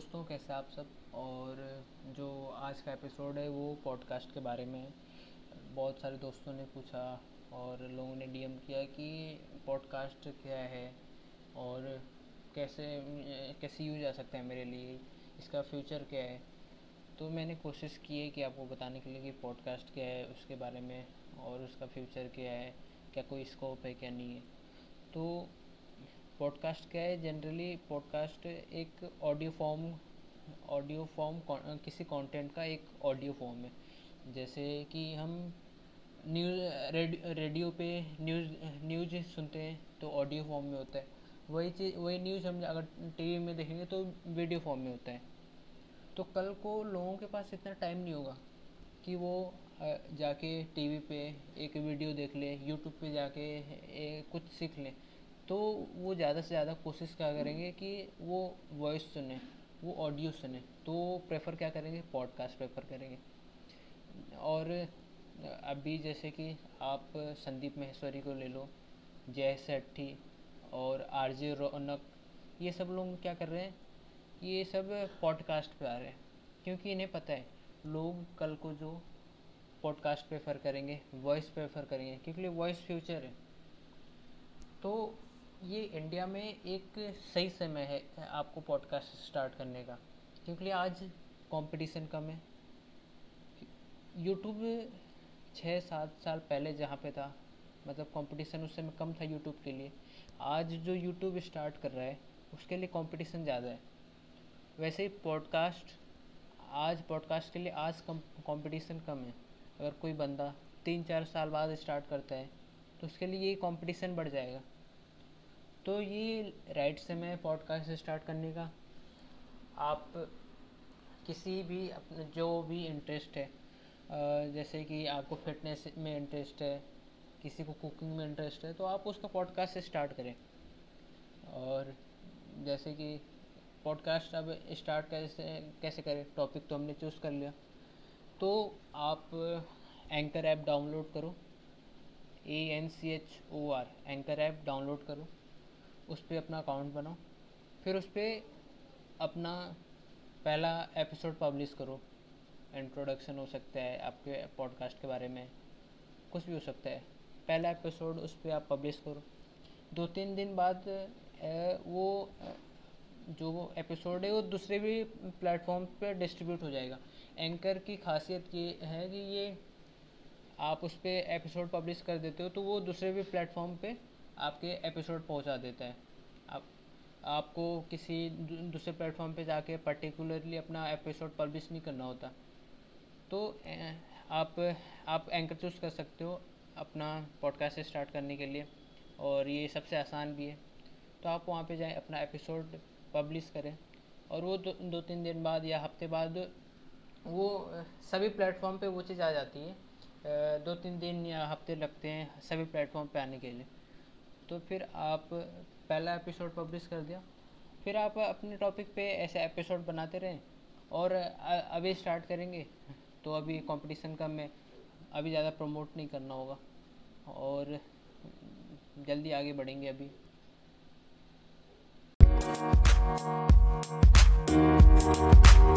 सब? और जो आज का एपिसोड है, वो पॉडकास्ट के बारे में बहुत सारे दोस्तों ने पूछा और लोगों ने डीएम किया कि पॉडकास्ट क्या है और कैसे कैसे यूज़ आ सकता है मेरे लिए? इसका फ्यूचर क्या है? तो मैंने कोशिश की है कि आपको बताने के लिए कि पॉडकास्ट क्या है, उसके बारे में और उसका फ्यूचर क्या है, क्या कोई स्कोप है, क्या नहीं है। तो पॉडकास्ट क्या है? जनरली पॉडकास्ट एक ऑडियो फॉर्म ऑडियो फॉर्म किसी कंटेंट का एक ऑडियो फॉर्म है। जैसे कि हम न्यूज़ रेडियो पे न्यूज़ न्यूज़ सुनते हैं तो ऑडियो फॉर्म में होता है। वही चीज़, वही न्यूज़ हम अगर टीवी में देखेंगे तो वीडियो फॉर्म में होता है। तो कल को लोगों के पास इतना टाइम नहीं होगा कि वो जाके टीवी पे एक वीडियो देख ले यूट्यूब पे जाके कुछ सीख लें। तो वो ज़्यादा से ज़्यादा कोशिश क्या करेंगे कि वो वॉइस सुने, वो ऑडियो सुने। तो प्रेफर क्या करेंगे? पॉडकास्ट प्रेफर करेंगे। और अभी जैसे कि आप संदीप महेश्वरी को ले लो, जय सेठी और आर जे रौनक, ये सब लोग क्या कर रहे हैं? ये सब पॉडकास्ट पे आ रहे हैं। क्योंकि इन्हें पता है, लोग कल को जो पॉडकास्ट प्रेफर करेंगे वॉइस प्रेफर करेंगे, क्योंकि वॉइस फ्यूचर है। तो ये इंडिया में एक सही समय है आपको पॉडकास्ट स्टार्ट करने का, क्योंकि आज कंपटीशन कम है। यूट्यूब छः सात साल पहले जहाँ पे था मतलब कंपटीशन उस समय कम था यूट्यूब के लिए। आज जो यूट्यूब स्टार्ट कर रहा है, उसके लिए कंपटीशन ज़्यादा है। वैसे ही पॉडकास्ट आज पॉडकास्ट के लिए आज कंपटीशन कम है। अगर कोई बंदा तीन चार साल बाद स्टार्ट करता है तो उसके लिए ये कंपटीशन बढ़ जाएगा। तो ये राइट समय है पॉडकास्ट स्टार्ट करने का। आप किसी भी अपने जो भी इंटरेस्ट है जैसे कि आपको फिटनेस में इंटरेस्ट है, किसी को कुकिंग में इंटरेस्ट है तो आप उसका पॉडकास्ट स्टार्ट करें। और जैसे कि पॉडकास्ट अब स्टार्ट कैसे कैसे करें? टॉपिक तो हमने चूज़ कर लिया। तो आप एंकर ऐप डाउनलोड करो। A N C H O R, anchor app download करो। उस पर अपना अकाउंट बनाओ। फिर उस पर अपना पहला एपिसोड पब्लिश करो। इंट्रोडक्शन हो सकता है आपके पॉडकास्ट के बारे में। कुछ भी हो सकता है। पहला एपिसोड उस पर आप पब्लिश करो। दो तीन दिन बाद वो जो एपिसोड है, वो दूसरे भी प्लेटफॉर्म पे डिस्ट्रीब्यूट हो जाएगा। एंकर की खासियत ये है कि ये आप उस पर एपिसोड पब्लिश कर देते हो तो वो दूसरे भी प्लेटफॉर्म पे आपके एपिसोड पहुँचा देता है। आप आपको किसी दूसरे प्लेटफॉर्म पे जाके पर्टिकुलरली अपना एपिसोड पब्लिश नहीं करना होता। तो आप आप एंकर चूज़ कर सकते हो अपना पॉडकास्ट स्टार्ट करने के लिए और ये सबसे आसान भी है। तो आप वहाँ पे जाएँ अपना एपिसोड पब्लिश करें और वो दो, दो तीन दिन बाद या हफ़्ते बाद वो सभी प्लेटफॉर्म पे वो चीज़ आ जाती है। दो तीन दिन या हफ़्ते लगते हैं सभी प्लेटफॉर्म पे आने के लिए। तो फिर आप पहला एपिसोड पब्लिश कर दिया फिर आप अपने टॉपिक पे ऐसे एपिसोड बनाते रहें और अभी स्टार्ट करेंगे तो अभी कंपटीशन का मैं अभी ज़्यादा प्रमोट नहीं करना होगा और जल्दी आगे बढ़ेंगे अभी Thank you.